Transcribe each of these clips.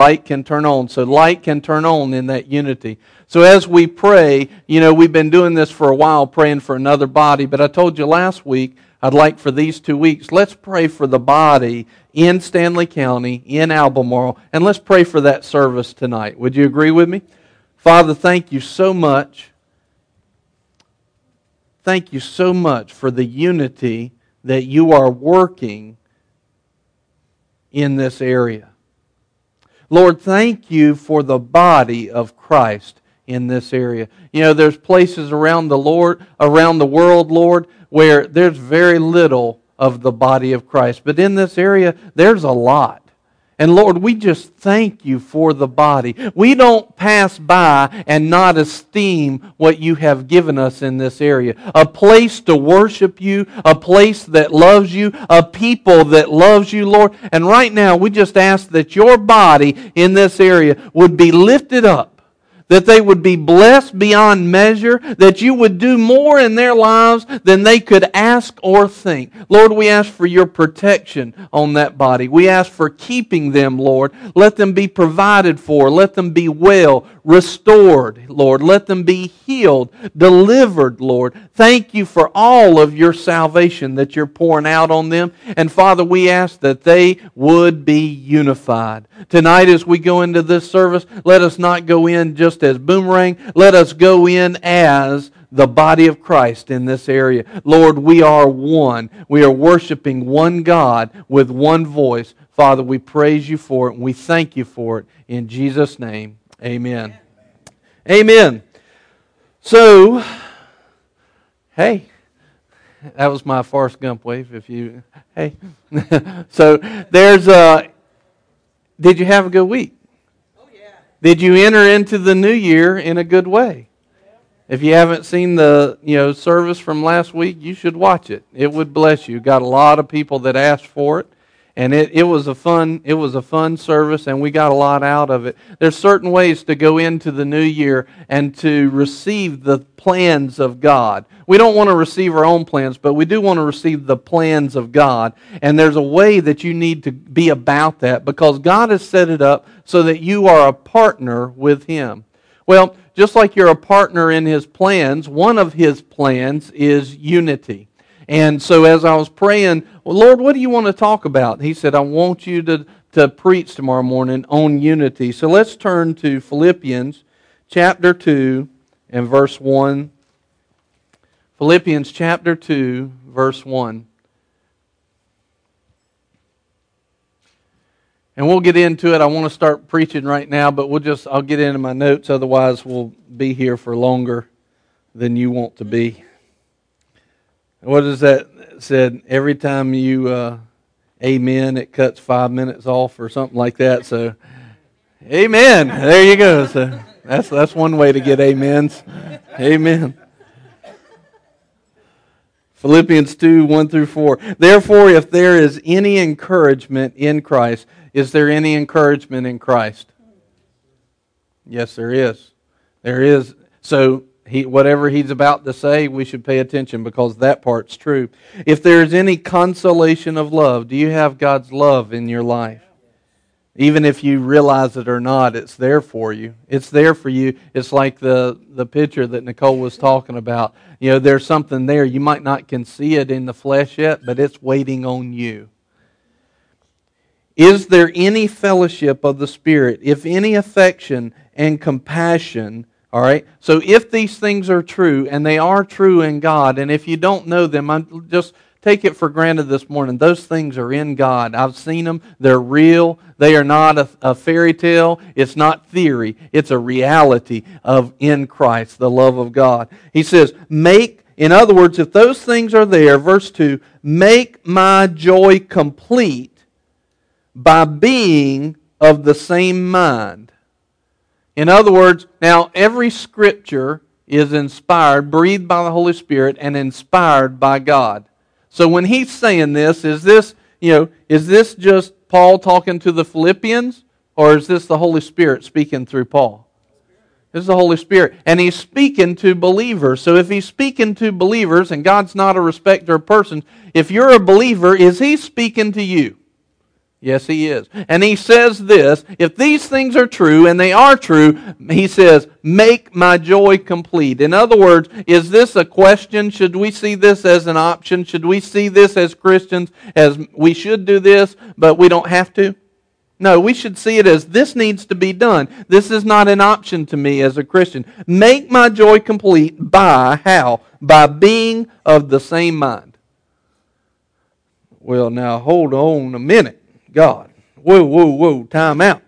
light can turn on. So light can turn on in that unity. So as we pray, you know, we've been doing this for a while, praying for another body. But I told you last week, I'd like for these two weeks, let's pray for the body in Stanly County, in Albemarle, and let's pray for that service tonight. Would you agree with me? Father, thank you so much. Thank you so much for the unity that you are working in this area. Lord, thank you for the body of Christ in this area. You know, there's places around the Lord, around the world, Lord, where there's very little of the body of Christ. But in this area, there's a lot. And Lord, we just thank you for the body. We don't pass by and not esteem what you have given us in this area. A place to worship you, a place that loves you, a people that loves you, Lord. And right now, we just ask that your body in this area would be lifted up that they would be blessed beyond measure, that you would do more in their lives than they could ask or think. Lord, we ask for your protection on that body. We ask for keeping them, Lord. Let them be provided for. Let them be well restored, Lord. Let them be healed, delivered, Lord. Thank you for all of your salvation that you're pouring out on them. And Father, we ask that they would be unified. Tonight, as we go into this service, let us not go in just as boomerang. Let us go in as the body of Christ in this area. Lord, we are one. We are worshiping one God with one voice. Father, we praise you for it and we thank you for it. In Jesus' name, amen. Amen. So, hey, that was my Forrest Gump wave. If you, hey, so there's a. Did you have a good week? Oh yeah. Did you enter into the new year in a good way? If you haven't seen the you know service from last week, you should watch it. It would bless you. Got a lot of people that asked for it and it, it was a fun it was a fun service and we got a lot out of it. There's certain ways to go into the new year and to receive the plans of god. We don't want to receive our own plans but we do want to receive the plans of god. And there's a way that you need to be about that because god has set it up so that you are a partner with him. Well just like you're a partner in his plans one of his plans is unity and so as I was praying, well, Lord, what do you want to talk about? He said, I want you to, to preach tomorrow morning on unity. So let's turn to Philippians chapter 2 and verse 1. Philippians chapter 2, verse 1. And we'll get into it. I want to start preaching right now, but we'll just I'll get into my notes otherwise we'll be here for longer than you want to be. What is that said? Every time you uh, amen, it cuts five minutes off or something like that. So, amen. There you go. So that's that's one way to get amens. Amen. Philippians 2 1 through 4. Therefore, if there is any encouragement in Christ, is there any encouragement in Christ? Yes, there is. There is. So, he, whatever he's about to say, we should pay attention because that part's true. If there's any consolation of love, do you have God's love in your life? Even if you realize it or not, it's there for you. It's there for you. It's like the, the picture that Nicole was talking about. You know, there's something there. You might not can see it in the flesh yet, but it's waiting on you. Is there any fellowship of the Spirit, if any affection and compassion, all right? So if these things are true, and they are true in God, and if you don't know them, I'm just take it for granted this morning. Those things are in God. I've seen them. They're real. They are not a, a, fairy tale. It's not theory. It's a reality of in Christ, the love of God. He says, make, in other words, if those things are there, verse 2, make my joy complete by being of the same mind in other words, now every scripture is inspired, breathed by the Holy Spirit, and inspired by God. So when he's saying this, is this, you know, is this just Paul talking to the Philippians, or is this the Holy Spirit speaking through Paul? This is the Holy Spirit. And he's speaking to believers. So if he's speaking to believers, and God's not a respecter of persons, if you're a believer, is he speaking to you? Yes, he is. And he says this if these things are true, and they are true, he says, make my joy complete. In other words, is this a question? Should we see this as an option? Should we see this as Christians as we should do this, but we don't have to? No, we should see it as this needs to be done. This is not an option to me as a Christian. Make my joy complete by how? By being of the same mind. Well, now hold on a minute. God. Whoa, whoa, whoa, time out.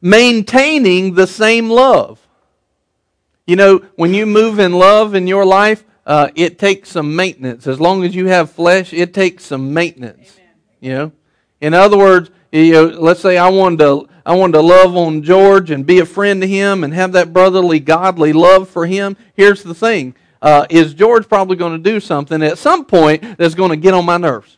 Maintaining the same love. You know, when you move in love in your life, uh, it takes some maintenance. As long as you have flesh, it takes some maintenance. Amen. You know, in other words, you know, let's say I wanted to I wanted to love on George and be a friend to him and have that brotherly, godly love for him. Here's the thing: uh, is George probably going to do something at some point that's going to get on my nerves?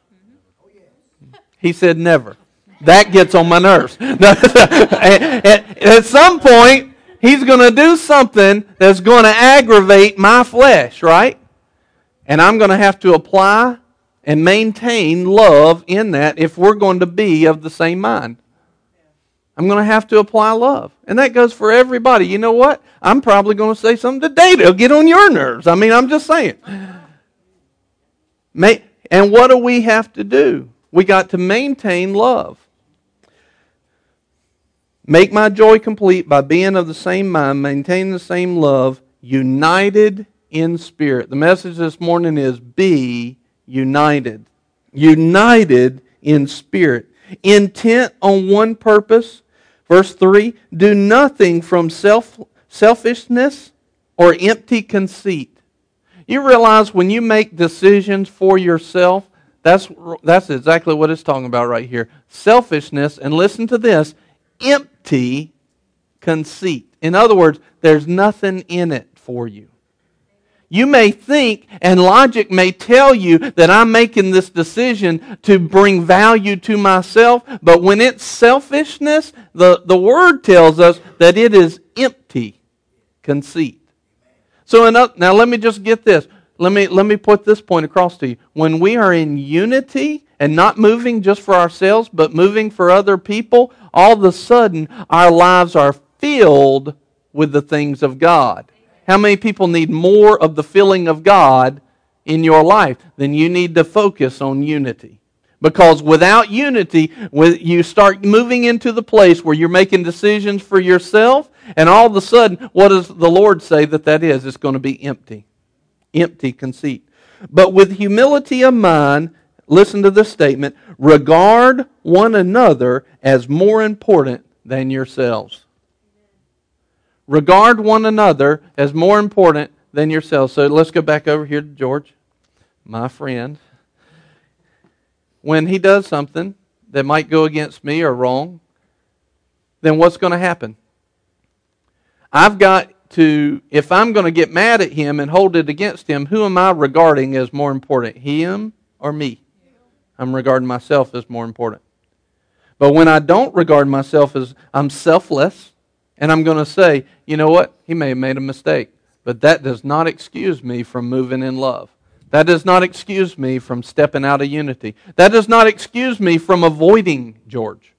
He said, never. That gets on my nerves. at some point, he's going to do something that's going to aggravate my flesh, right? And I'm going to have to apply and maintain love in that if we're going to be of the same mind. I'm going to have to apply love. And that goes for everybody. You know what? I'm probably going to say something today that'll get on your nerves. I mean, I'm just saying. And what do we have to do? We got to maintain love. Make my joy complete by being of the same mind, maintaining the same love, united in spirit. The message this morning is be united. United in spirit. Intent on one purpose. Verse 3 Do nothing from self, selfishness or empty conceit. You realize when you make decisions for yourself, that's, that's exactly what it's talking about right here. Selfishness, and listen to this empty conceit. In other words, there's nothing in it for you. You may think, and logic may tell you that I'm making this decision to bring value to myself, but when it's selfishness, the, the word tells us that it is empty conceit. So, now let me just get this let me, let me put this point across to you. When we are in unity and not moving just for ourselves, but moving for other people, all of a sudden our lives are filled with the things of God. How many people need more of the filling of God in your life? Then you need to focus on unity. Because without unity, you start moving into the place where you're making decisions for yourself, and all of a sudden, what does the Lord say that that is? It's going to be empty empty conceit. But with humility of mind, listen to this statement regard one another as more important than yourselves. Regard one another as more important than yourselves. So let's go back over here to George, my friend. When he does something that might go against me or wrong, then what's going to happen? I've got to, if I'm going to get mad at him and hold it against him, who am I regarding as more important, him or me? I'm regarding myself as more important. But when I don't regard myself as I'm selfless, and I'm going to say, you know what? He may have made a mistake, but that does not excuse me from moving in love. That does not excuse me from stepping out of unity. That does not excuse me from avoiding George.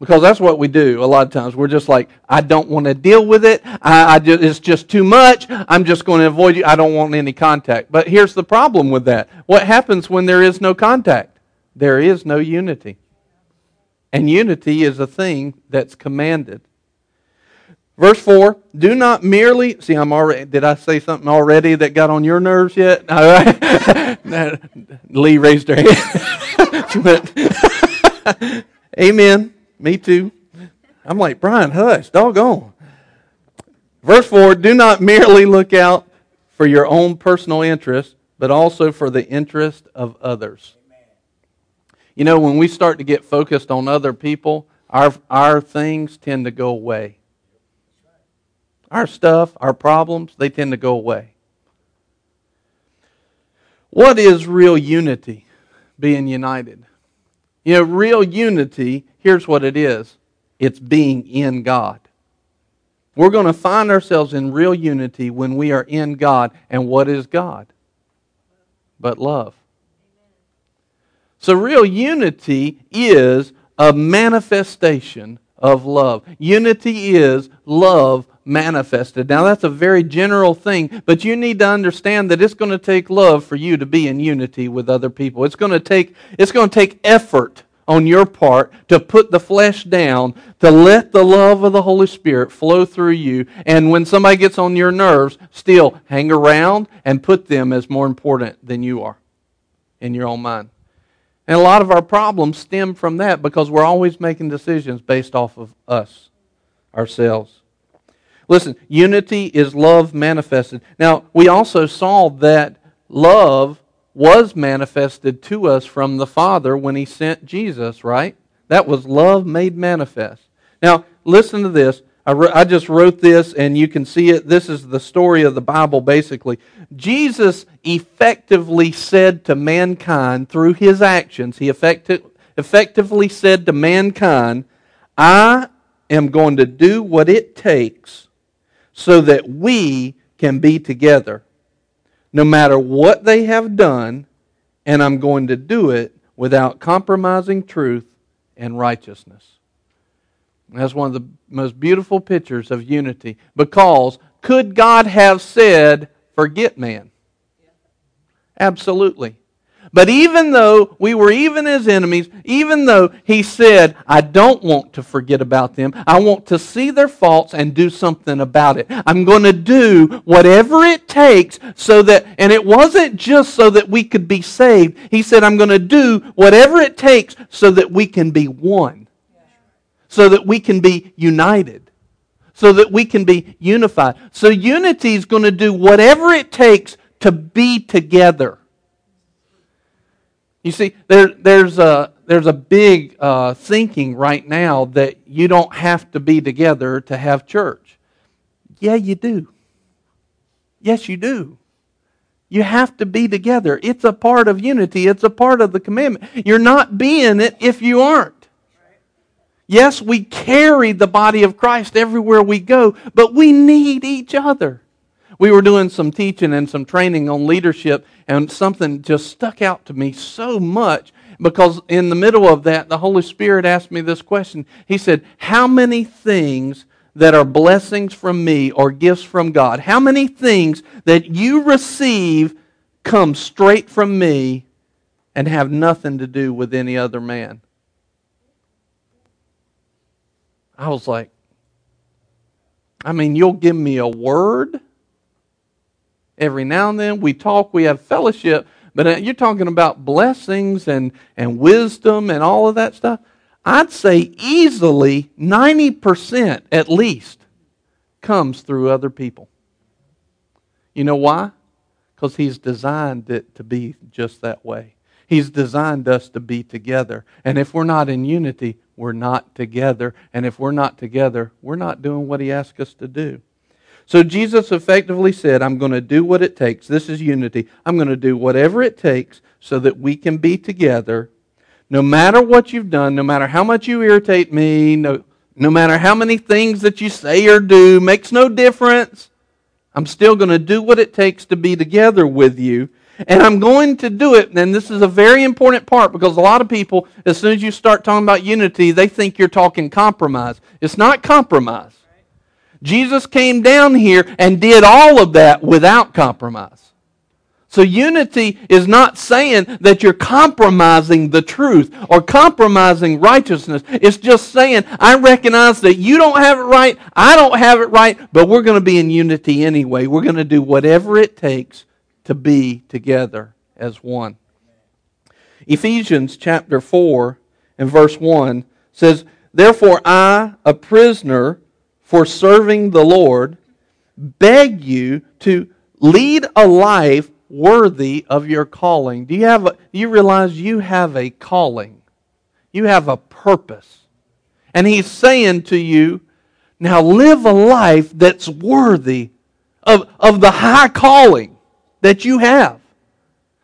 Because that's what we do a lot of times. We're just like, I don't want to deal with it. I, I just, it's just too much. I'm just going to avoid you. I don't want any contact. But here's the problem with that. What happens when there is no contact? There is no unity. And unity is a thing that's commanded. Verse 4, do not merely see I'm already did I say something already that got on your nerves yet? All right. Lee raised her hand. Amen. Me too. I'm like, Brian, hush, doggone. Verse 4 Do not merely look out for your own personal interest, but also for the interest of others. You know, when we start to get focused on other people, our, our things tend to go away. Our stuff, our problems, they tend to go away. What is real unity? Being united. You know, real unity here's what it is it's being in God. We're going to find ourselves in real unity when we are in God. And what is God? But love. So, real unity is a manifestation of love. Unity is love manifested. Now, that's a very general thing, but you need to understand that it's going to take love for you to be in unity with other people. It's going to take, it's going to take effort on your part to put the flesh down, to let the love of the Holy Spirit flow through you. And when somebody gets on your nerves, still hang around and put them as more important than you are in your own mind. And a lot of our problems stem from that because we're always making decisions based off of us, ourselves. Listen, unity is love manifested. Now, we also saw that love was manifested to us from the Father when He sent Jesus, right? That was love made manifest. Now, listen to this. I, re- I just wrote this, and you can see it. This is the story of the Bible, basically. Jesus effectively said to mankind through his actions, he effecti- effectively said to mankind, I am going to do what it takes so that we can be together no matter what they have done, and I'm going to do it without compromising truth and righteousness. That's one of the most beautiful pictures of unity because could God have said, forget man? Absolutely. But even though we were even as enemies, even though he said, I don't want to forget about them, I want to see their faults and do something about it. I'm going to do whatever it takes so that, and it wasn't just so that we could be saved. He said, I'm going to do whatever it takes so that we can be one, so that we can be united, so that we can be unified. So unity is going to do whatever it takes to be together. You see, there, there's, a, there's a big uh, thinking right now that you don't have to be together to have church. Yeah, you do. Yes, you do. You have to be together. It's a part of unity, it's a part of the commandment. You're not being it if you aren't. Yes, we carry the body of Christ everywhere we go, but we need each other. We were doing some teaching and some training on leadership, and something just stuck out to me so much because in the middle of that, the Holy Spirit asked me this question. He said, How many things that are blessings from me or gifts from God, how many things that you receive come straight from me and have nothing to do with any other man? I was like, I mean, you'll give me a word every now and then. We talk, we have fellowship, but uh, you're talking about blessings and, and wisdom and all of that stuff. I'd say easily 90% at least comes through other people. You know why? Because He's designed it to be just that way. He's designed us to be together. And if we're not in unity, we're not together. And if we're not together, we're not doing what He asked us to do. So Jesus effectively said, I'm going to do what it takes. This is unity. I'm going to do whatever it takes so that we can be together. No matter what you've done, no matter how much you irritate me, no, no matter how many things that you say or do, makes no difference. I'm still going to do what it takes to be together with you. And I'm going to do it. And this is a very important part because a lot of people, as soon as you start talking about unity, they think you're talking compromise. It's not compromise. Jesus came down here and did all of that without compromise. So unity is not saying that you're compromising the truth or compromising righteousness. It's just saying, I recognize that you don't have it right, I don't have it right, but we're going to be in unity anyway. We're going to do whatever it takes to be together as one. Ephesians chapter 4 and verse 1 says, Therefore I, a prisoner, for serving the Lord, beg you to lead a life worthy of your calling. Do you have a, you realize you have a calling? You have a purpose. And he's saying to you, now live a life that's worthy of, of the high calling that you have.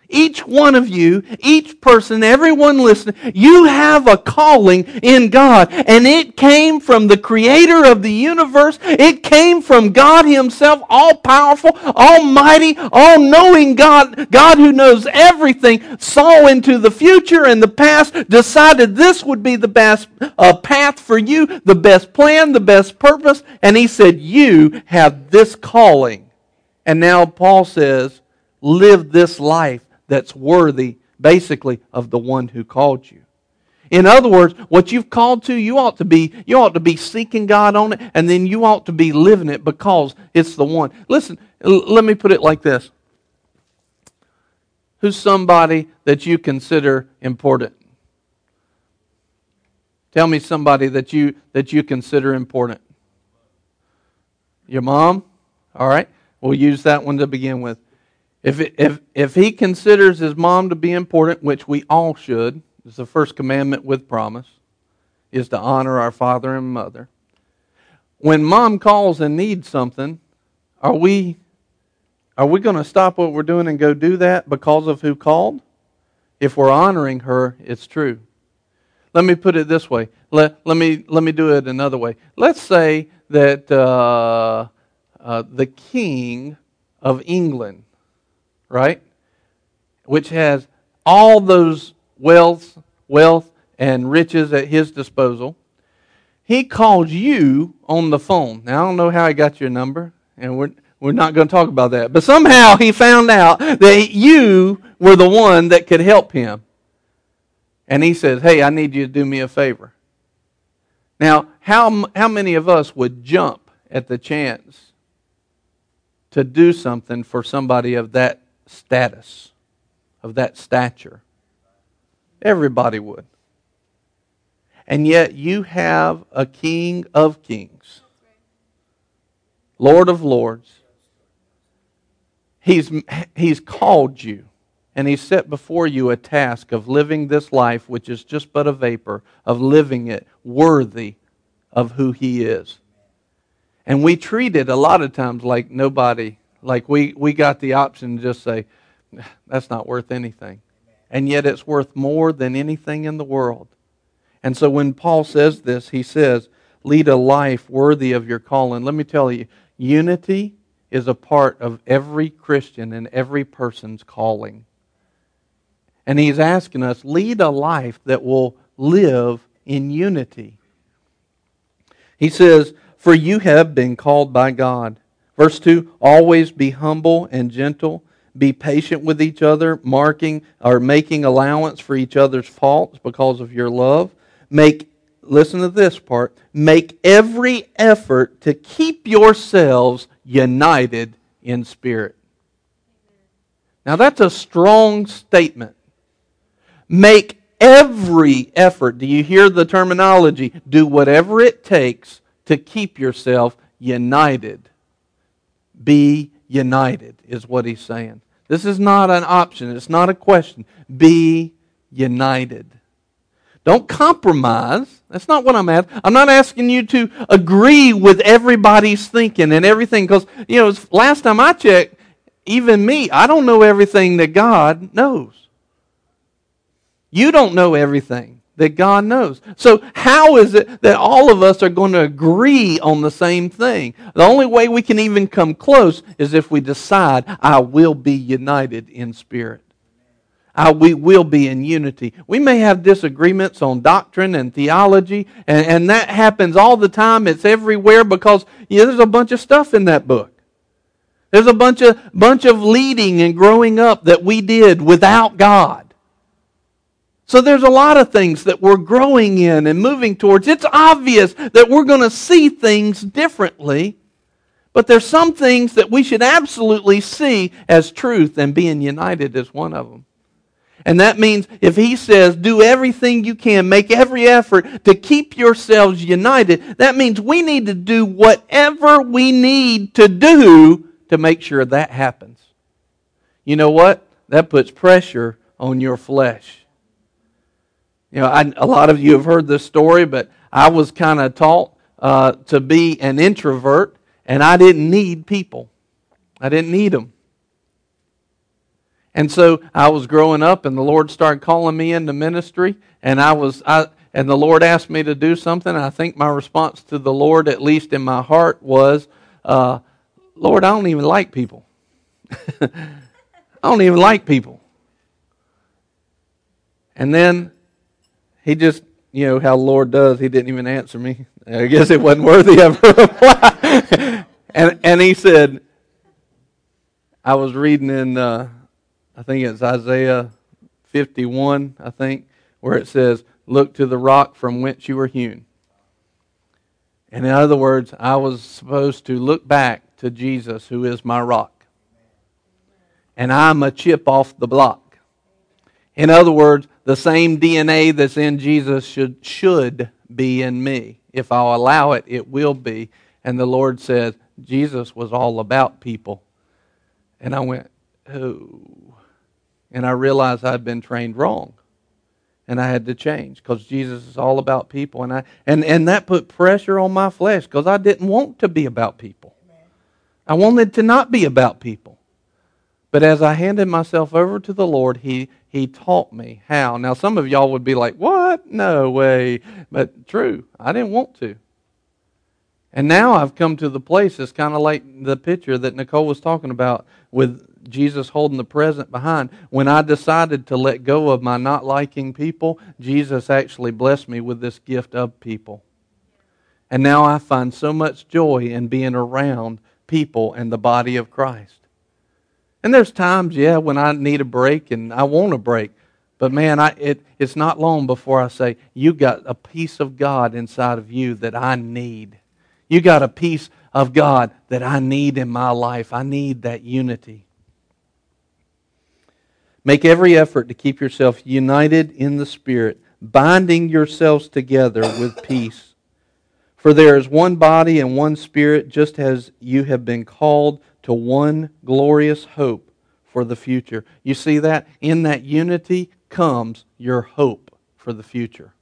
Each one of you, each person, everyone listening, you have a calling in God. And it came from the creator of the universe. It came from God himself, all powerful, almighty, all knowing God, God who knows everything, saw into the future and the past, decided this would be the best uh, path for you, the best plan, the best purpose. And he said, you have this calling. And now Paul says, live this life that's worthy, basically, of the one who called you. In other words, what you've called to, you ought to be you ought to be seeking God on it, and then you ought to be living it because it's the one. Listen, l- let me put it like this. Who's somebody that you consider important? Tell me somebody that you that you consider important. Your mom? All right. We'll use that one to begin with. If, if, if he considers his mom to be important, which we all should, it's the first commandment with promise, is to honor our father and mother. When mom calls and needs something, are we are we going to stop what we're doing and go do that because of who called? If we're honoring her, it's true. Let me put it this way. Let, let, me, let me do it another way. Let's say that uh, uh, the king of England right? Which has all those wealth, wealth and riches at his disposal. He called you on the phone. Now I don't know how he got your number, and we're we're not going to talk about that. But somehow he found out that you were the one that could help him. And he says, Hey, I need you to do me a favor. Now, how, how many of us would jump at the chance to do something for somebody of that status, of that stature. Everybody would. And yet you have a King of kings, Lord of lords. He's, he's called you and He's set before you a task of living this life, which is just but a vapor, of living it worthy of who He is. And we treat it a lot of times like nobody like we, we got the option to just say, that's not worth anything. And yet it's worth more than anything in the world. And so when Paul says this, he says, lead a life worthy of your calling. Let me tell you, unity is a part of every Christian and every person's calling. And he's asking us, lead a life that will live in unity. He says, For you have been called by God Verse 2 Always be humble and gentle. Be patient with each other, marking or making allowance for each other's faults because of your love. Make, listen to this part, make every effort to keep yourselves united in spirit. Now that's a strong statement. Make every effort. Do you hear the terminology? Do whatever it takes to keep yourself united be united, is what he's saying. This is not an option, it's not a question. Be united. Don't compromise. That's not what I'm asking. I'm not asking you to agree with everybody's thinking and everything because, you know, last time I checked, even me, I don't know everything that God knows. You don't know everything that God knows. So, how is it that all of us are going to agree on the same thing? The only way we can even come close is if we decide, I will be united in spirit. I, we will be in unity. We may have disagreements on doctrine and theology, and, and that happens all the time. It's everywhere because yeah, there's a bunch of stuff in that book. There's a bunch of, bunch of leading and growing up that we did without God. So there's a lot of things that we're growing in and moving towards. It's obvious that we're going to see things differently, but there's some things that we should absolutely see as truth, and being united is one of them. And that means if he says, do everything you can, make every effort to keep yourselves united, that means we need to do whatever we need to do to make sure that happens. You know what? That puts pressure on your flesh. You know, I, a lot of you have heard this story, but I was kind of taught uh, to be an introvert, and I didn't need people. I didn't need them. And so I was growing up, and the Lord started calling me into ministry, and I was I and the Lord asked me to do something. I think my response to the Lord, at least in my heart, was, uh, "Lord, I don't even like people. I don't even like people." And then he just, you know, how Lord does. He didn't even answer me. I guess it wasn't worthy of a reply. and and he said, I was reading in, uh, I think it's Isaiah 51, I think, where it says, Look to the rock from whence you were hewn. And in other words, I was supposed to look back to Jesus, who is my rock. And I'm a chip off the block. In other words, the same DNA that's in Jesus should, should be in me. If I'll allow it, it will be. And the Lord says, Jesus was all about people. And I went, oh. And I realized I'd been trained wrong. And I had to change because Jesus is all about people. And, I, and, and that put pressure on my flesh because I didn't want to be about people. I wanted to not be about people. But as I handed myself over to the Lord, He, he taught me how. Now, some of y'all would be like, What? No way. But true, I didn't want to. And now I've come to the place, it's kind of like the picture that Nicole was talking about with Jesus holding the present behind. When I decided to let go of my not liking people, Jesus actually blessed me with this gift of people. And now I find so much joy in being around people and the body of Christ. And there's times, yeah, when I need a break and I want a break. But man, I, it, it's not long before I say, You got a piece of God inside of you that I need. You got a piece of God that I need in my life. I need that unity. Make every effort to keep yourself united in the Spirit, binding yourselves together with peace. For there is one body and one Spirit, just as you have been called to one glorious hope for the future. You see that? In that unity comes your hope for the future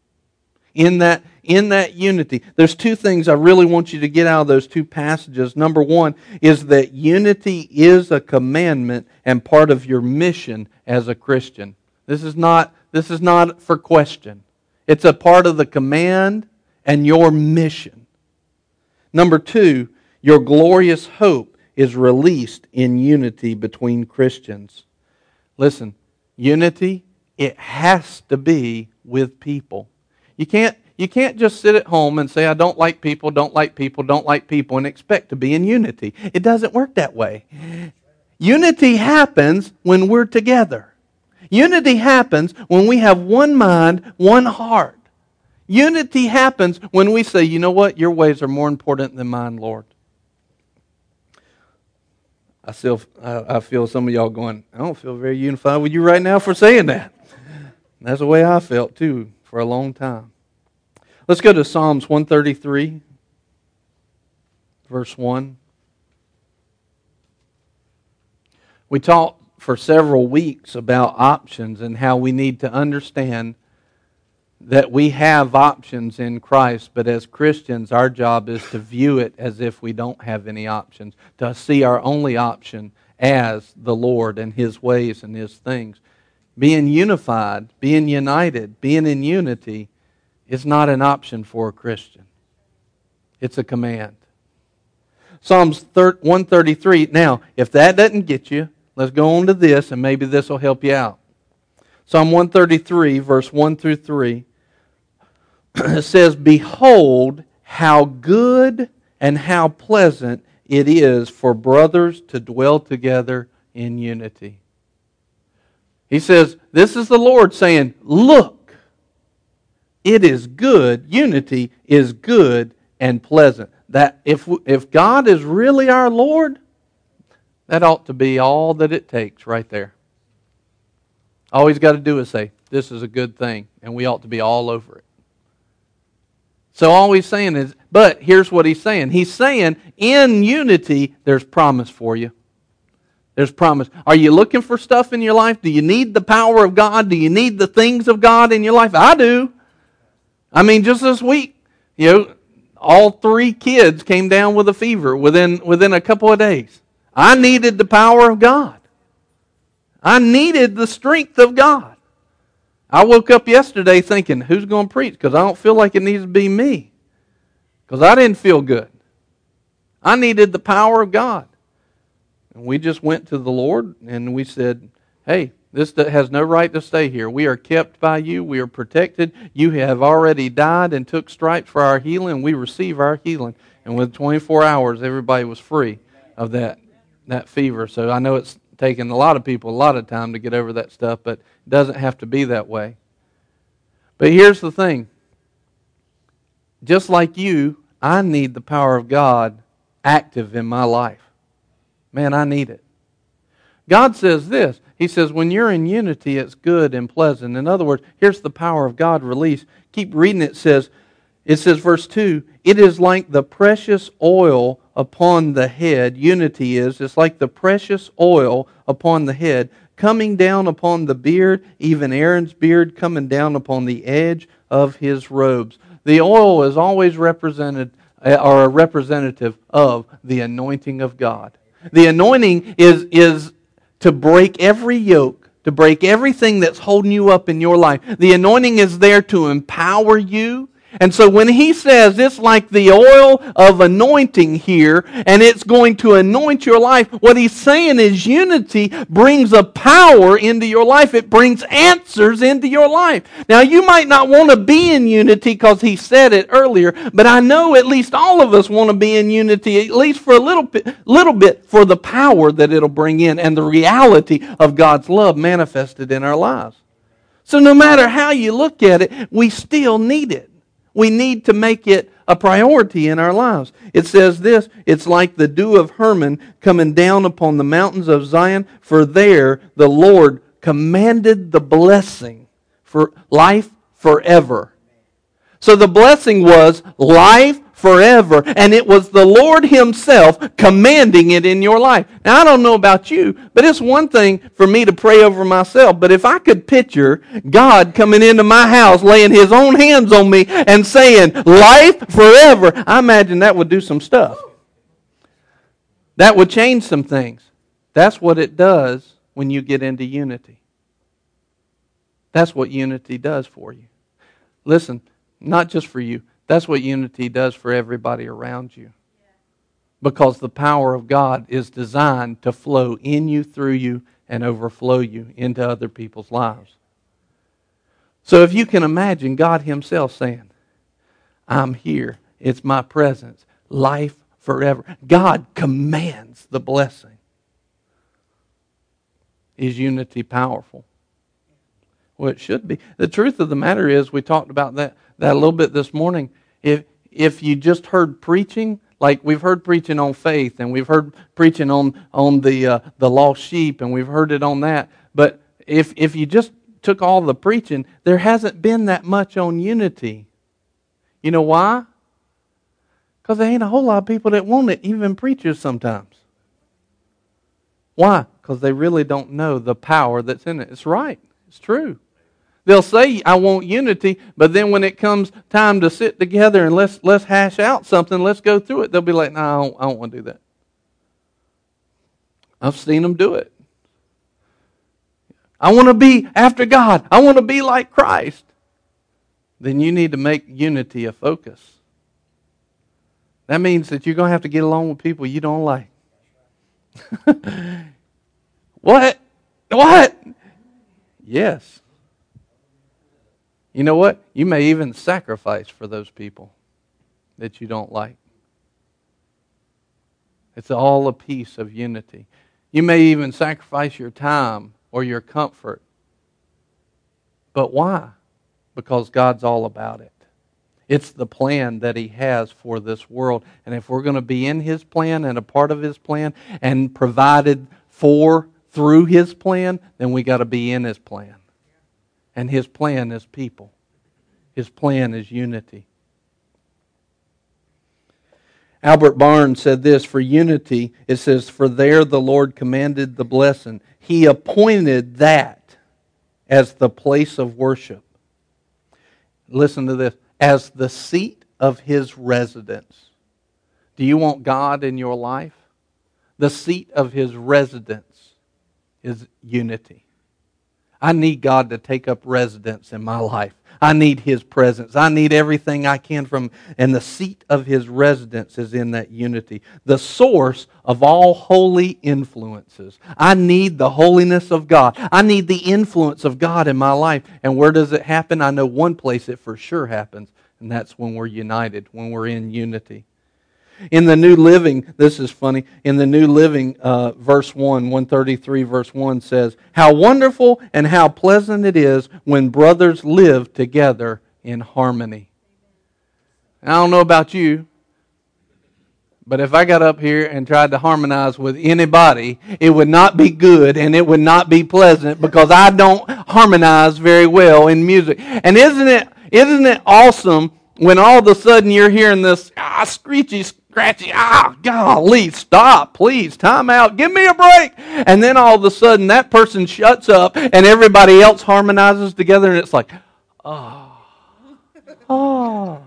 in that, in that unity. There's two things I really want you to get out of those two passages. Number one is that unity is a commandment and part of your mission as a Christian. This is not, this is not for question. It's a part of the command and your mission. Number two, your glorious hope is released in unity between Christians. Listen, unity, it has to be with people. You can't, you can't just sit at home and say, I don't like people, don't like people, don't like people, and expect to be in unity. It doesn't work that way. Unity happens when we're together. Unity happens when we have one mind, one heart. Unity happens when we say, you know what, your ways are more important than mine, Lord. I still, I, feel some of y'all going, I don't feel very unified with you right now for saying that. That's the way I felt too for a long time. Let's go to Psalms 133, verse 1. We talked for several weeks about options and how we need to understand that we have options in Christ, but as Christians, our job is to view it as if we don't have any options, to see our only option as the Lord and His ways and His things. Being unified, being united, being in unity is not an option for a Christian, it's a command. Psalms 133. Now, if that doesn't get you, let's go on to this, and maybe this will help you out. Psalm 133, verse 1 through 3, it says, Behold, how good and how pleasant it is for brothers to dwell together in unity. He says, This is the Lord saying, Look, it is good. Unity is good and pleasant. That if, if God is really our Lord, that ought to be all that it takes right there. All he's got to do is say, This is a good thing, and we ought to be all over it. So all he's saying is, but here's what he's saying. He's saying, in unity, there's promise for you. There's promise. Are you looking for stuff in your life? Do you need the power of God? Do you need the things of God in your life? I do. I mean, just this week, you know, all three kids came down with a fever within, within a couple of days. I needed the power of God. I needed the strength of God. I woke up yesterday thinking, who's going to preach? Because I don't feel like it needs to be me. Because I didn't feel good. I needed the power of God. And we just went to the Lord and we said, hey, this has no right to stay here. We are kept by you. We are protected. You have already died and took stripes for our healing. We receive our healing. And within 24 hours, everybody was free of that, that fever. So I know it's taken a lot of people a lot of time to get over that stuff, but it doesn't have to be that way. But here's the thing just like you, I need the power of God active in my life. Man, I need it. God says this He says, when you're in unity, it's good and pleasant. In other words, here's the power of God released. Keep reading it says, it says, verse 2 It is like the precious oil upon the head. Unity is. It's like the precious oil upon the head, coming down upon the beard, even Aaron's beard coming down upon the edge of his robes. The oil is always represented uh, or a representative of the anointing of God. The anointing is, is to break every yoke, to break everything that's holding you up in your life. The anointing is there to empower you and so when he says it's like the oil of anointing here, and it's going to anoint your life, what he's saying is unity brings a power into your life. It brings answers into your life. Now, you might not want to be in unity because he said it earlier, but I know at least all of us want to be in unity, at least for a little bit, little bit for the power that it'll bring in and the reality of God's love manifested in our lives. So no matter how you look at it, we still need it. We need to make it a priority in our lives. It says this it's like the dew of Hermon coming down upon the mountains of Zion, for there the Lord commanded the blessing for life forever. So the blessing was life forever. And it was the Lord Himself commanding it in your life. Now, I don't know about you, but it's one thing for me to pray over myself. But if I could picture God coming into my house, laying His own hands on me and saying, life forever, I imagine that would do some stuff. That would change some things. That's what it does when you get into unity. That's what unity does for you. Listen, not just for you, that's what unity does for everybody around you. Because the power of God is designed to flow in you, through you, and overflow you into other people's lives. So if you can imagine God Himself saying, I'm here, it's my presence, life forever. God commands the blessing. Is unity powerful? Well, it should be. The truth of the matter is, we talked about that that a little bit this morning. If, if you just heard preaching, like we've heard preaching on faith and we've heard preaching on, on the, uh, the lost sheep and we've heard it on that, but if, if you just took all the preaching, there hasn't been that much on unity. You know why? Because there ain't a whole lot of people that want it, even preachers sometimes. Why? Because they really don't know the power that's in it. It's right. It's true. They'll say, I want unity, but then when it comes time to sit together and let's, let's hash out something, let's go through it, they'll be like, no, I don't, I don't want to do that. I've seen them do it. I want to be after God. I want to be like Christ. Then you need to make unity a focus. That means that you're going to have to get along with people you don't like. what? What? Yes. You know what? You may even sacrifice for those people that you don't like. It's all a piece of unity. You may even sacrifice your time or your comfort. But why? Because God's all about it. It's the plan that He has for this world. And if we're going to be in His plan and a part of His plan and provided for through His plan, then we got to be in His plan. And his plan is people, his plan is unity. Albert Barnes said this for unity, it says, For there the Lord commanded the blessing. He appointed that as the place of worship. Listen to this as the seat of his residence. Do you want God in your life? The seat of his residence is unity. I need God to take up residence in my life. I need His presence. I need everything I can from, and the seat of His residence is in that unity. The source of all holy influences. I need the holiness of God. I need the influence of God in my life. And where does it happen? I know one place it for sure happens, and that's when we're united, when we're in unity. In the New Living, this is funny. In the New Living, uh, verse 1, 133, verse 1 says, How wonderful and how pleasant it is when brothers live together in harmony. I don't know about you, but if I got up here and tried to harmonize with anybody, it would not be good and it would not be pleasant because I don't harmonize very well in music. And isn't it, isn't it awesome when all of a sudden you're hearing this ah, screechy, scratchy, ah, golly, stop, please, time out, give me a break. And then all of a sudden that person shuts up and everybody else harmonizes together and it's like, oh, oh.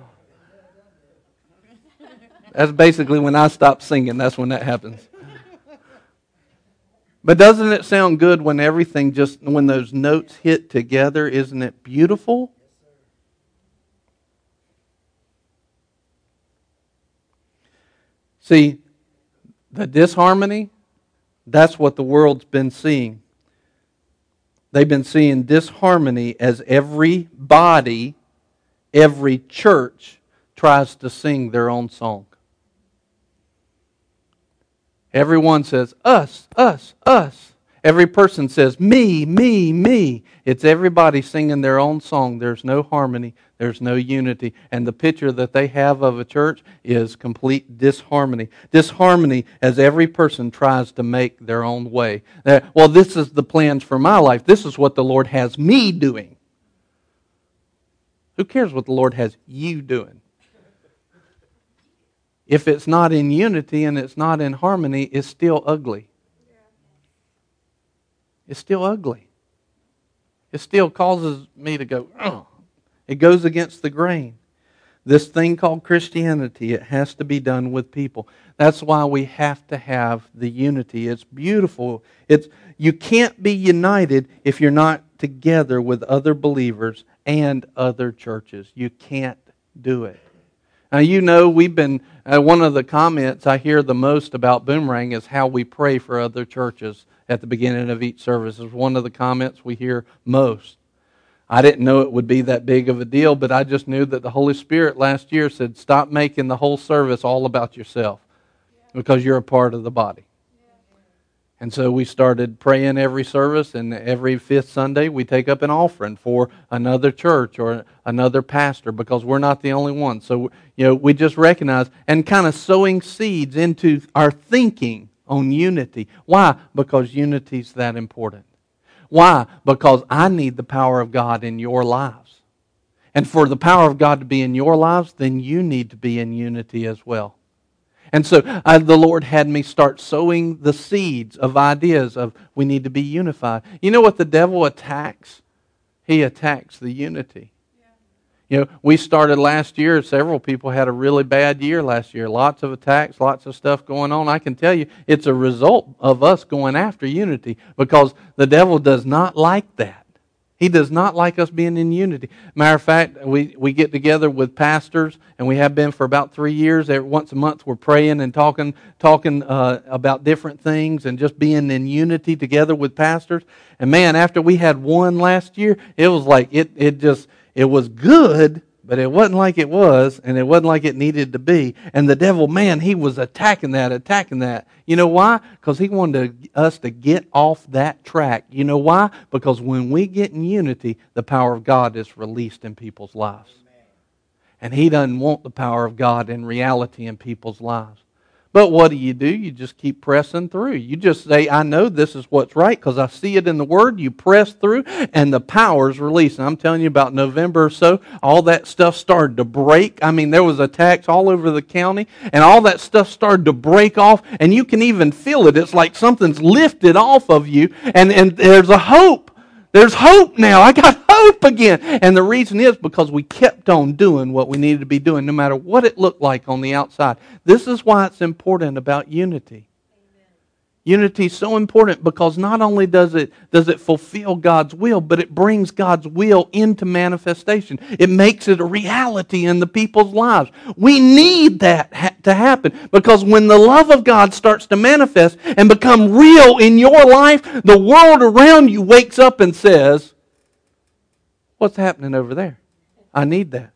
That's basically when I stop singing, that's when that happens. But doesn't it sound good when everything just, when those notes hit together? Isn't it beautiful? See, the disharmony, that's what the world's been seeing. They've been seeing disharmony as every body, every church tries to sing their own song. Everyone says, us, us, us. Every person says, me, me, me. It's everybody singing their own song. There's no harmony, there's no unity. And the picture that they have of a church is complete disharmony. Disharmony as every person tries to make their own way. Uh, well, this is the plans for my life. This is what the Lord has me doing. Who cares what the Lord has you doing? If it's not in unity and it's not in harmony, it's still ugly. It's still ugly. It still causes me to go, oh. It goes against the grain. This thing called Christianity, it has to be done with people. That's why we have to have the unity. It's beautiful. It's, you can't be united if you're not together with other believers and other churches. You can't do it. Now, you know, we've been, uh, one of the comments I hear the most about Boomerang is how we pray for other churches at the beginning of each service is one of the comments we hear most. I didn't know it would be that big of a deal, but I just knew that the Holy Spirit last year said, stop making the whole service all about yourself because you're a part of the body. And so we started praying every service, and every fifth Sunday we take up an offering for another church or another pastor because we're not the only one. So, you know, we just recognize and kind of sowing seeds into our thinking on unity. Why? Because unity is that important. Why? Because I need the power of God in your lives. And for the power of God to be in your lives, then you need to be in unity as well. And so uh, the Lord had me start sowing the seeds of ideas of we need to be unified. You know what the devil attacks? He attacks the unity. You know, we started last year, several people had a really bad year last year. Lots of attacks, lots of stuff going on. I can tell you it's a result of us going after unity because the devil does not like that. He does not like us being in unity. Matter of fact, we, we get together with pastors, and we have been for about three years. Every, once a month, we're praying and talking, talking uh, about different things and just being in unity together with pastors. And man, after we had one last year, it was like it, it just it was good, but it wasn't like it was, and it wasn't like it needed to be. And the devil, man, he was attacking that, attacking that. You know why? Because he wanted us to get off that track. You know why? Because when we get in unity, the power of God is released in people's lives. And he doesn't want the power of God in reality in people's lives. But what do you do? You just keep pressing through. You just say, I know this is what's right because I see it in the Word. You press through, and the power's released. And I'm telling you, about November or so, all that stuff started to break. I mean, there was attacks all over the county, and all that stuff started to break off, and you can even feel it. It's like something's lifted off of you, and, and there's a hope. There's hope now. I got hope again. And the reason is because we kept on doing what we needed to be doing, no matter what it looked like on the outside. This is why it's important about unity. Unity is so important because not only does it, does it fulfill God's will, but it brings God's will into manifestation. It makes it a reality in the people's lives. We need that ha- to happen because when the love of God starts to manifest and become real in your life, the world around you wakes up and says, What's happening over there? I need that.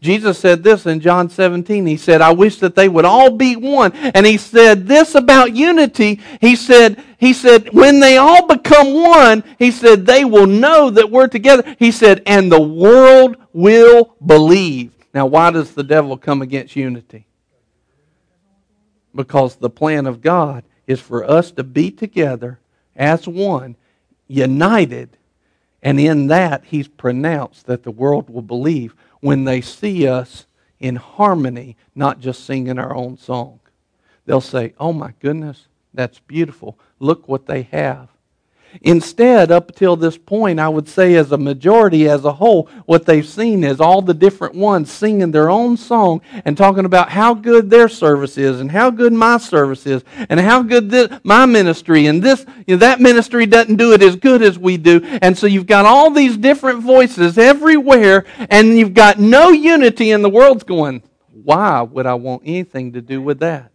Jesus said this in John 17. He said, I wish that they would all be one. And he said this about unity. He said, he said, when they all become one, he said, they will know that we're together. He said, and the world will believe. Now, why does the devil come against unity? Because the plan of God is for us to be together as one, united, and in that he's pronounced that the world will believe when they see us in harmony, not just singing our own song. They'll say, Oh my goodness, that's beautiful. Look what they have. Instead, up until this point, I would say as a majority, as a whole, what they've seen is all the different ones singing their own song and talking about how good their service is and how good my service is and how good this, my ministry and this, you know, that ministry doesn't do it as good as we do. And so you've got all these different voices everywhere and you've got no unity and the world's going, why would I want anything to do with that?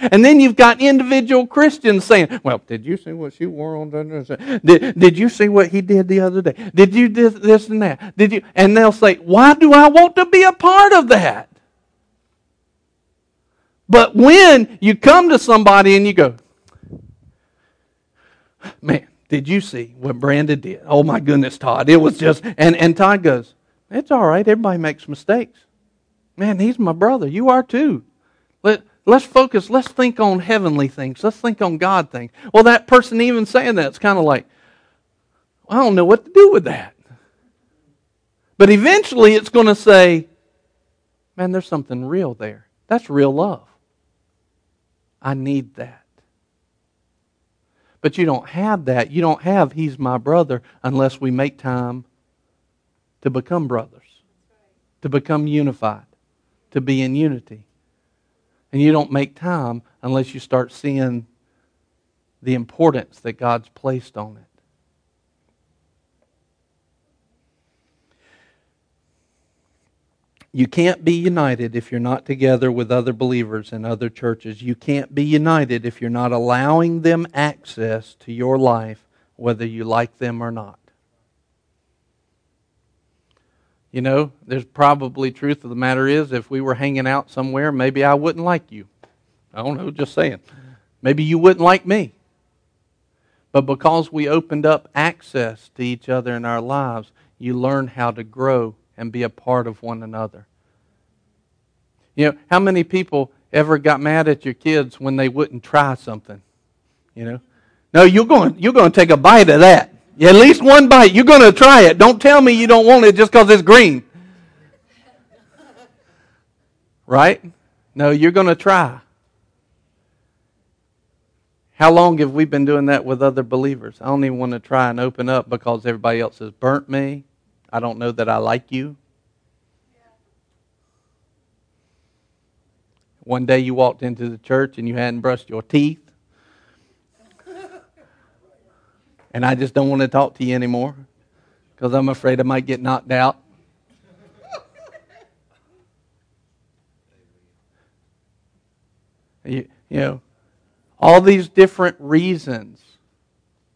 And then you've got individual Christians saying, Well, did you see what she wore on? Did, did you see what he did the other day? Did you this, this and that? Did you? And they'll say, Why do I want to be a part of that? But when you come to somebody and you go, Man, did you see what Brandon did? Oh my goodness, Todd. It was just, and, and Todd goes, It's all right. Everybody makes mistakes. Man, he's my brother. You are too. Let, Let's focus, let's think on heavenly things. Let's think on God things. Well, that person even saying that, it's kind of like, I don't know what to do with that. But eventually it's going to say, man, there's something real there. That's real love. I need that. But you don't have that. You don't have, he's my brother, unless we make time to become brothers, to become unified, to be in unity. And you don't make time unless you start seeing the importance that God's placed on it. You can't be united if you're not together with other believers in other churches. You can't be united if you're not allowing them access to your life, whether you like them or not. You know, there's probably truth of the matter is if we were hanging out somewhere, maybe I wouldn't like you. I don't know, just saying. Maybe you wouldn't like me. But because we opened up access to each other in our lives, you learn how to grow and be a part of one another. You know, how many people ever got mad at your kids when they wouldn't try something? You know? No, you're going you're going to take a bite of that. At least one bite. You're going to try it. Don't tell me you don't want it just because it's green. Right? No, you're going to try. How long have we been doing that with other believers? I don't even want to try and open up because everybody else has burnt me. I don't know that I like you. One day you walked into the church and you hadn't brushed your teeth. And I just don't want to talk to you anymore because I'm afraid I might get knocked out. you, you know, all these different reasons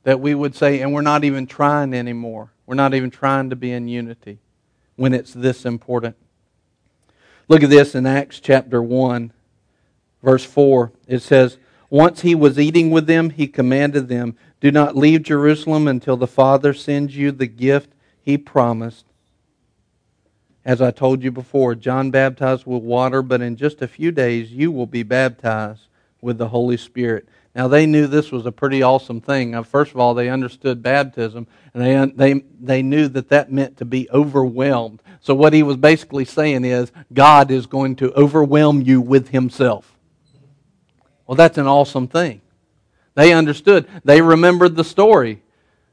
that we would say, and we're not even trying anymore. We're not even trying to be in unity when it's this important. Look at this in Acts chapter 1, verse 4. It says, Once he was eating with them, he commanded them, do not leave Jerusalem until the Father sends you the gift he promised. As I told you before, John baptized with water, but in just a few days you will be baptized with the Holy Spirit. Now they knew this was a pretty awesome thing. First of all, they understood baptism, and they, they, they knew that that meant to be overwhelmed. So what he was basically saying is, God is going to overwhelm you with himself. Well, that's an awesome thing. They understood. They remembered the story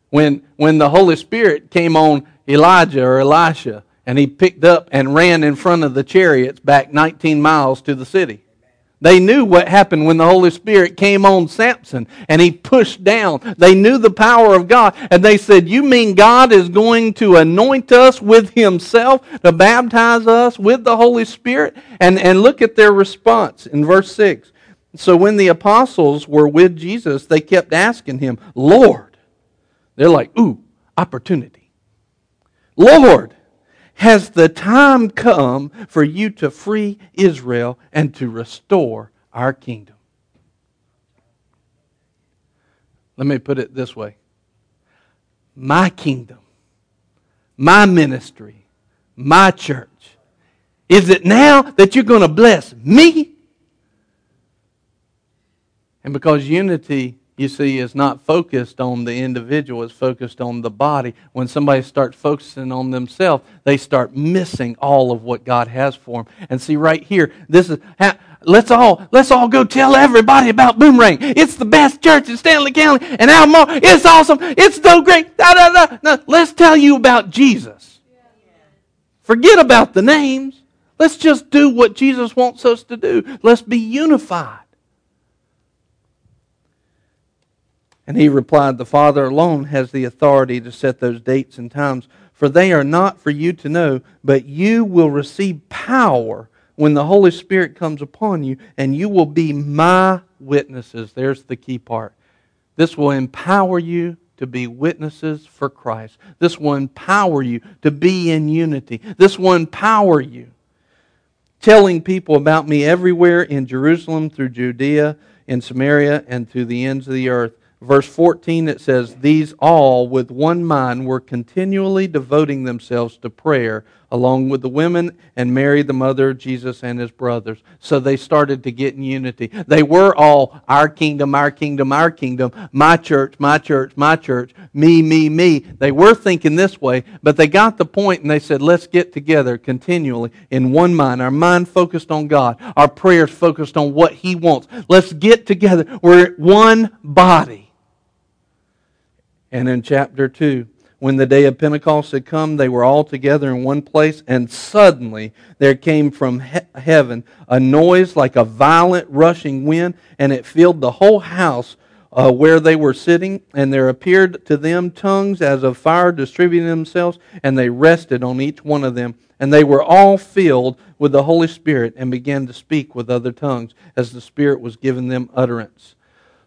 when, when the Holy Spirit came on Elijah or Elisha and he picked up and ran in front of the chariots back 19 miles to the city. They knew what happened when the Holy Spirit came on Samson and he pushed down. They knew the power of God. And they said, You mean God is going to anoint us with himself to baptize us with the Holy Spirit? And, and look at their response in verse 6. So when the apostles were with Jesus, they kept asking him, Lord. They're like, Ooh, opportunity. Lord, has the time come for you to free Israel and to restore our kingdom? Let me put it this way my kingdom, my ministry, my church. Is it now that you're going to bless me? And because unity you see, is not focused on the individual, it's focused on the body. When somebody starts focusing on themselves, they start missing all of what God has for them. And see, right here, this is. Let's all let's all go tell everybody about Boomerang. It's the best church in Stanly County and Alamo. It's awesome. It's so great. Da, da, da. Let's tell you about Jesus. Forget about the names. Let's just do what Jesus wants us to do. Let's be unified. And he replied, The Father alone has the authority to set those dates and times, for they are not for you to know, but you will receive power when the Holy Spirit comes upon you, and you will be my witnesses. There's the key part. This will empower you to be witnesses for Christ. This will empower you to be in unity. This will empower you. Telling people about me everywhere in Jerusalem, through Judea, in Samaria, and to the ends of the earth verse 14 it says these all with one mind were continually devoting themselves to prayer along with the women and mary the mother of jesus and his brothers. So they started to get in unity. They were all our kingdom our kingdom our kingdom my church my church my church me me me. They were thinking this way but they got the point and they said let's get together continually in one mind. Our mind focused on god. Our prayers focused on what he wants. Let's get together. We're one body and in chapter 2, when the day of Pentecost had come, they were all together in one place, and suddenly there came from he- heaven a noise like a violent rushing wind, and it filled the whole house uh, where they were sitting. And there appeared to them tongues as of fire distributing themselves, and they rested on each one of them. And they were all filled with the Holy Spirit and began to speak with other tongues as the Spirit was giving them utterance.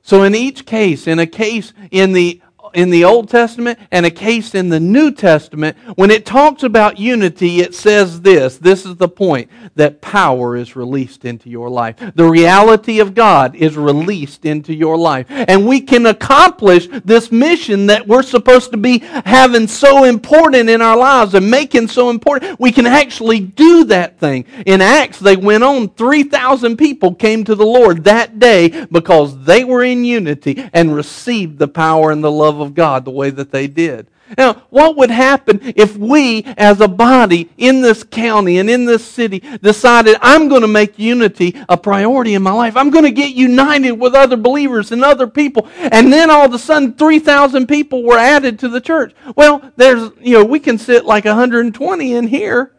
So, in each case, in a case in the in the Old Testament and a case in the New Testament, when it talks about unity, it says this. This is the point that power is released into your life. The reality of God is released into your life. And we can accomplish this mission that we're supposed to be having so important in our lives and making so important. We can actually do that thing. In Acts, they went on, 3,000 people came to the Lord that day because they were in unity and received the power and the love of God the way that they did. Now, what would happen if we, as a body in this county and in this city, decided, I'm going to make unity a priority in my life? I'm going to get united with other believers and other people. And then all of a sudden, 3,000 people were added to the church. Well, there's, you know, we can sit like 120 in here.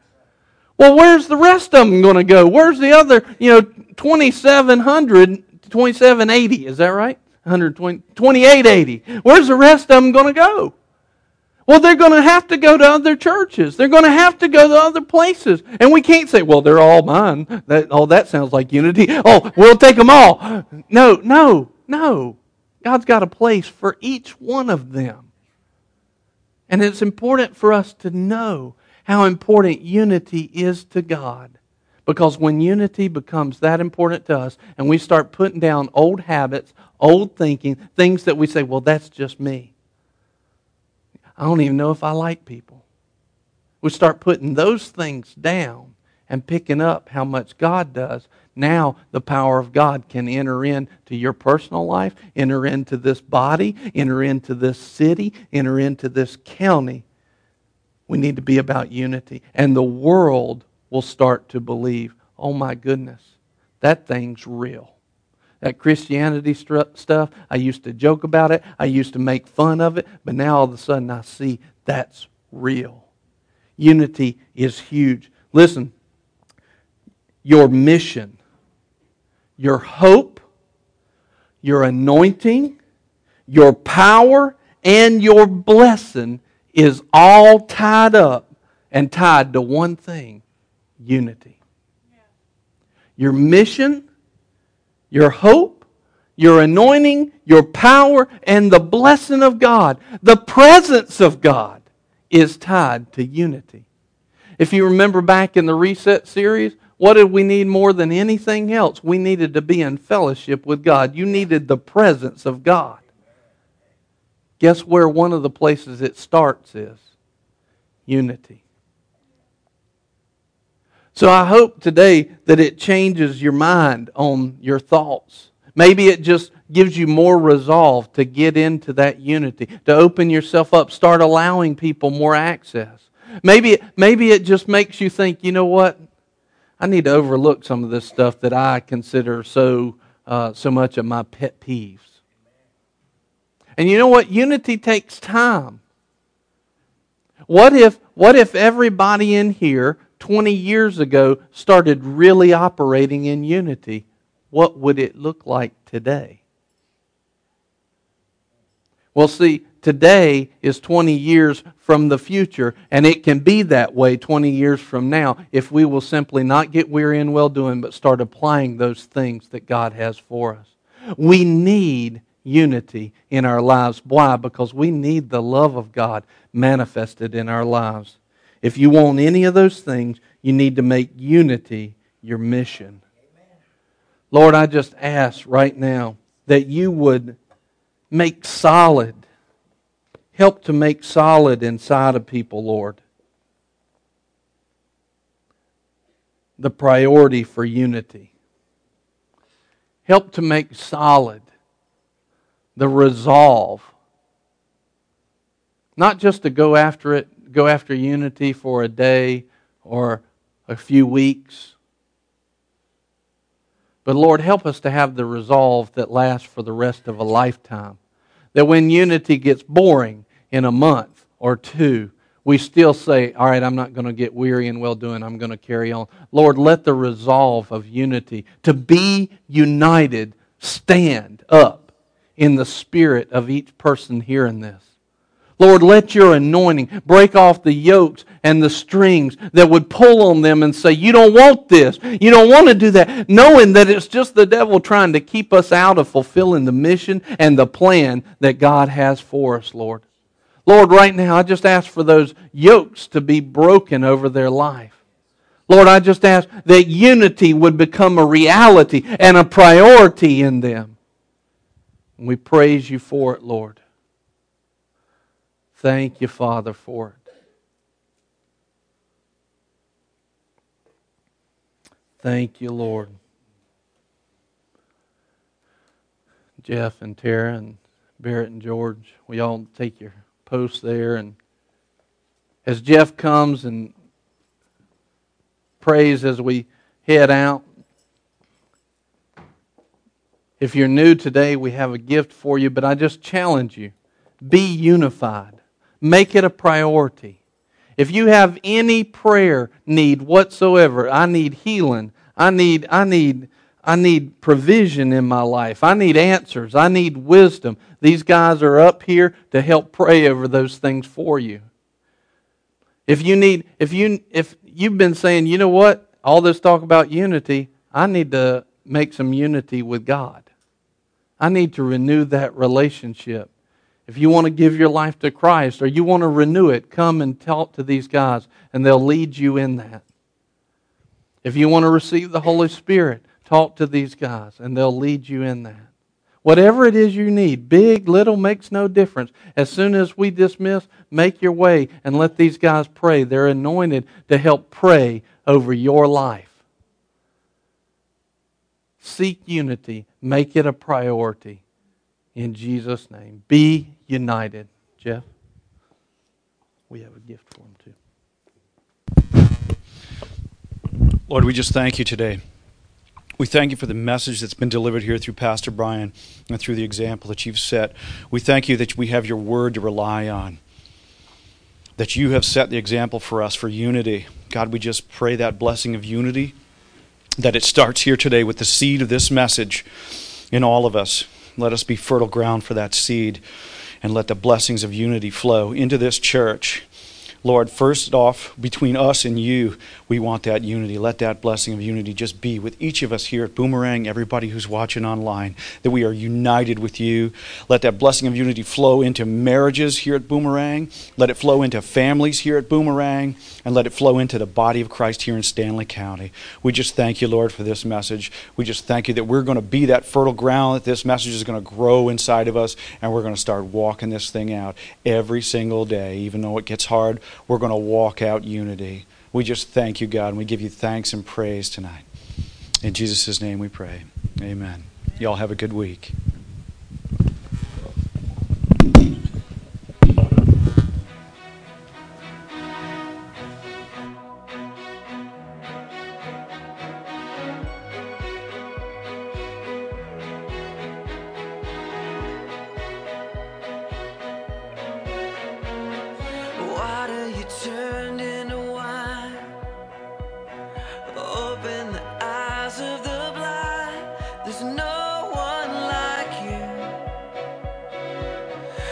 Well, where's the rest of them going to go? Where's the other, you know, 2,700, 2,780? Is that right? 120, 2880. Where's the rest of them going to go? Well, they're going to have to go to other churches. They're going to have to go to other places. And we can't say, well, they're all mine. That, oh, that sounds like unity. Oh, we'll take them all. No, no, no. God's got a place for each one of them. And it's important for us to know how important unity is to God. Because when unity becomes that important to us and we start putting down old habits, old thinking, things that we say, well, that's just me. I don't even know if I like people. We start putting those things down and picking up how much God does. Now the power of God can enter into your personal life, enter into this body, enter into this city, enter into this county. We need to be about unity. And the world will start to believe, oh my goodness, that thing's real. That Christianity stuff, I used to joke about it, I used to make fun of it, but now all of a sudden I see that's real. Unity is huge. Listen, your mission, your hope, your anointing, your power, and your blessing is all tied up and tied to one thing unity. Your mission, your hope, your anointing, your power, and the blessing of God, the presence of God, is tied to unity. If you remember back in the Reset series, what did we need more than anything else? We needed to be in fellowship with God. You needed the presence of God. Guess where one of the places it starts is? Unity. So I hope today that it changes your mind on your thoughts. Maybe it just gives you more resolve to get into that unity, to open yourself up, start allowing people more access. Maybe, maybe it just makes you think, you know what? I need to overlook some of this stuff that I consider so, uh, so much of my pet peeves. And you know what? Unity takes time. What if, what if everybody in here 20 years ago started really operating in unity? What would it look like today? Well, see, today is 20 years from the future, and it can be that way 20 years from now if we will simply not get weary in well doing, but start applying those things that God has for us. We need unity in our lives. Why? Because we need the love of God manifested in our lives. If you want any of those things, you need to make unity your mission. Lord, I just ask right now that you would make solid, help to make solid inside of people, Lord, the priority for unity. Help to make solid the resolve. Not just to go after it, go after unity for a day or a few weeks. But Lord, help us to have the resolve that lasts for the rest of a lifetime. That when unity gets boring in a month or two, we still say, All right, I'm not going to get weary and well doing. I'm going to carry on. Lord, let the resolve of unity to be united stand up in the spirit of each person hearing this. Lord, let your anointing break off the yokes and the strings that would pull on them and say, You don't want this. You don't want to do that. Knowing that it's just the devil trying to keep us out of fulfilling the mission and the plan that God has for us, Lord. Lord, right now, I just ask for those yokes to be broken over their life. Lord, I just ask that unity would become a reality and a priority in them. And we praise you for it, Lord. Thank you, Father, for it. Thank you, Lord. Jeff and Tara and Barrett and George, we all take your post there. And as Jeff comes and prays as we head out, if you're new today, we have a gift for you, but I just challenge you be unified, make it a priority. If you have any prayer need whatsoever, I need healing, I need, I need, I need provision in my life. I need answers. I need wisdom. These guys are up here to help pray over those things for you. If you need, if you, if you've been saying, you know what, all this talk about unity, I need to make some unity with God. I need to renew that relationship. If you want to give your life to Christ or you want to renew it, come and talk to these guys and they'll lead you in that. If you want to receive the Holy Spirit, talk to these guys and they'll lead you in that. Whatever it is you need, big, little, makes no difference. As soon as we dismiss, make your way and let these guys pray. They're anointed to help pray over your life. Seek unity. Make it a priority. In Jesus' name. Be united. Jeff? We have a gift for him, too. Lord, we just thank you today. We thank you for the message that's been delivered here through Pastor Brian and through the example that you've set. We thank you that we have your word to rely on, that you have set the example for us for unity. God, we just pray that blessing of unity that it starts here today with the seed of this message in all of us. Let us be fertile ground for that seed and let the blessings of unity flow into this church Lord, first off, between us and you, we want that unity. Let that blessing of unity just be with each of us here at Boomerang, everybody who's watching online, that we are united with you. Let that blessing of unity flow into marriages here at Boomerang. Let it flow into families here at Boomerang. And let it flow into the body of Christ here in Stanly County. We just thank you, Lord, for this message. We just thank you that we're going to be that fertile ground, that this message is going to grow inside of us, and we're going to start walking this thing out every single day, even though it gets hard we're going to walk out unity. We just thank you, God, and we give you thanks and praise tonight. In Jesus' name we pray. Amen. Y'all have a good week.